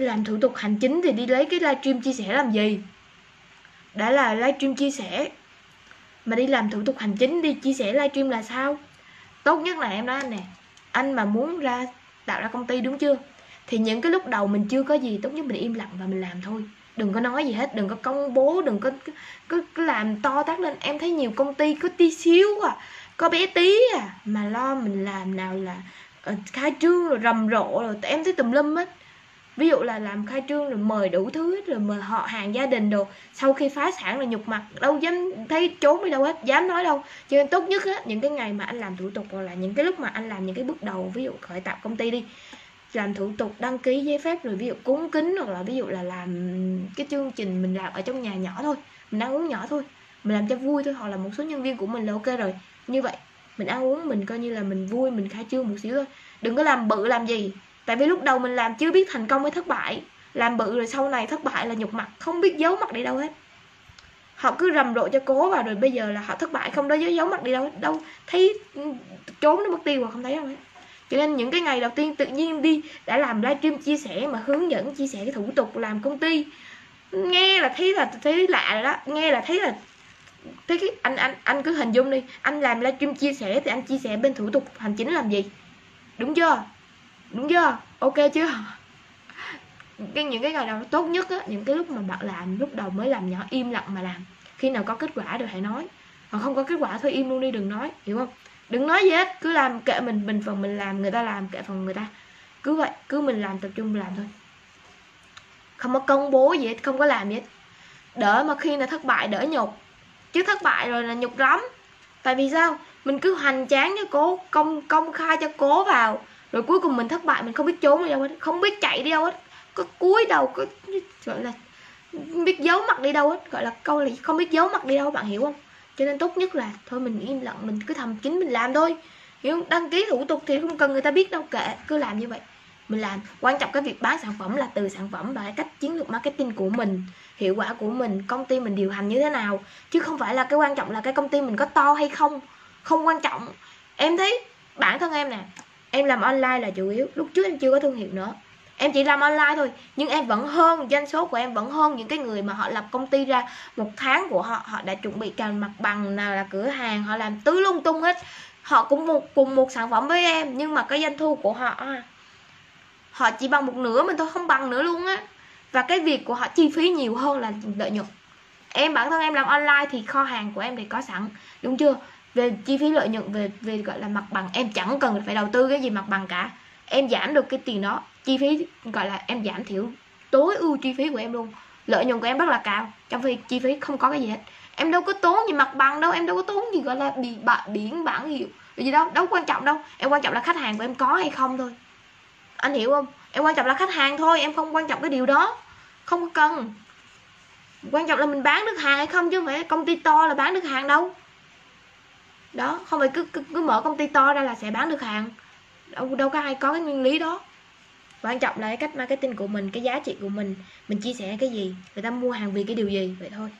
làm thủ tục hành chính thì đi lấy cái livestream chia sẻ làm gì? Đã là livestream chia sẻ. Mà đi làm thủ tục hành chính đi chia sẻ livestream là sao? Tốt nhất là em nói anh nè anh mà muốn ra tạo ra công ty đúng chưa? Thì những cái lúc đầu mình chưa có gì tốt nhất mình im lặng và mình làm thôi. Đừng có nói gì hết đừng có công bố đừng có cứ, cứ làm to tát lên. Em thấy nhiều công ty có tí xíu à có bé tí à mà lo mình làm nào là uh, khai trương rồi rầm rộ rồi. Em thấy tùm lum hết ví dụ là làm khai trương rồi mời đủ thứ rồi mời họ hàng gia đình đồ, sau khi phá sản là nhục mặt, đâu dám thấy trốn đi đâu hết, dám nói đâu. Cho nên tốt nhất á, những cái ngày mà anh làm thủ tục hoặc là những cái lúc mà anh làm những cái bước đầu, ví dụ khởi tạo công ty đi, làm thủ tục, đăng ký giấy phép rồi ví dụ cúng kính hoặc là ví dụ là làm cái chương trình mình làm ở trong nhà nhỏ thôi, mình ăn uống nhỏ thôi, mình làm cho vui thôi, hoặc là một số nhân viên của mình là ok rồi. Như vậy, mình ăn uống mình coi như là mình vui, mình khai trương một xíu thôi. Đừng có làm bự làm gì tại vì lúc đầu mình làm chưa biết thành công hay thất bại. Làm bự rồi sau này thất bại là nhục mặt, không biết giấu mặt đi đâu hết. Họ cứ rầm rộ cho cố vào rồi bây giờ là họ thất bại, không đó giấu giấu mặt đi đâu đâu thấy ừ, trốn nó mất tiêu mà không thấy đâu hết. Cho nên những cái ngày đầu tiên tự nhiên đi, đã làm livestream chia sẻ mà hướng dẫn chia sẻ cái thủ tục làm công ty. Nghe là thấy là, thấy lạ rồi đó. Nghe là thấy là, thấy cái, anh anh anh cứ hình dung đi. Anh làm livestream chia sẻ thì anh chia sẻ bên thủ tục hành chính làm gì? Đúng chưa? Đúng chưa? Ok chưa cái, những cái ngày đầu tốt nhất á, những cái lúc mà bạn làm, lúc đầu mới làm nhỏ, im lặng mà làm. Khi nào có kết quả rồi hãy nói. Còn không có kết quả thôi, im luôn đi, đừng nói, hiểu không? Đừng nói gì hết, cứ làm kệ mình mình phần mình làm, người ta làm, kệ phần người ta. Cứ vậy, cứ mình làm, tập trung làm thôi. Không có công bố gì hết, không có làm gì hết. Đỡ mà khi nào thất bại, đỡ nhục chứ thất bại rồi là nhục lắm. Tại vì sao? Mình cứ hoành tráng cho cố, công công khai cho cố vào rồi cuối cùng mình thất bại, mình không biết trốn đi đâu hết, không biết chạy đi đâu hết. Có cúi đầu có gọi là biết giấu mặt đi đâu hết. Gọi là câu là không biết giấu mặt đi đâu, bạn hiểu không? Cho nên tốt nhất là thôi mình im lặng, mình cứ thầm kín, mình làm thôi. Hiểu không? Đăng ký thủ tục thì không cần người ta biết đâu, kệ, cứ làm như vậy. Mình làm. Quan trọng cái việc bán sản phẩm là từ sản phẩm và cách chiến lược marketing của mình, hiệu quả của mình, công ty mình điều hành như thế nào. Chứ không phải là cái quan trọng là cái công ty mình có to hay không. Không quan trọng. Em thấy bản thân em nè em làm online là chủ yếu. Lúc trước em chưa có thương hiệu nữa. Em chỉ làm online thôi. Nhưng em vẫn hơn, doanh số của em vẫn hơn những cái người mà họ lập công ty ra một tháng của họ. Họ đã chuẩn bị cả mặt bằng nào là cửa hàng, họ làm tứ lung tung hết. Họ cũng một, cùng một sản phẩm với em, nhưng mà cái doanh thu của họ họ chỉ bằng một nửa mình thôi, không bằng nữa luôn á. Và cái việc của họ chi phí nhiều hơn là lợi nhuận. Em, bản thân em làm online thì kho hàng của em thì có sẵn, đúng chưa? Về chi phí lợi nhuận, về về gọi là mặt bằng, em chẳng cần phải đầu tư cái gì mặt bằng cả. Em giảm được cái tiền đó, chi phí, gọi là em giảm thiểu tối ưu chi phí của em luôn. Lợi nhuận của em rất là cao, trong khi chi phí không có cái gì hết. Em đâu có tốn gì mặt bằng đâu, em đâu có tốn gì gọi là bị bạ, biển bản hiệu gì đâu đâu quan trọng đâu. Em quan trọng là khách hàng của em có hay không thôi. Anh hiểu không? Em quan trọng là khách hàng thôi, em không quan trọng cái điều đó. Không cần. Quan trọng là mình bán được hàng hay không chứ không phải công ty to là bán được hàng đâu đó không phải cứ, cứ cứ mở công ty to ra là sẽ bán được hàng. Đâu đâu có ai có cái nguyên lý đó. Quan trọng là cái cách marketing của mình cái giá trị của mình mình chia sẻ cái gì người ta mua hàng vì cái điều gì vậy thôi.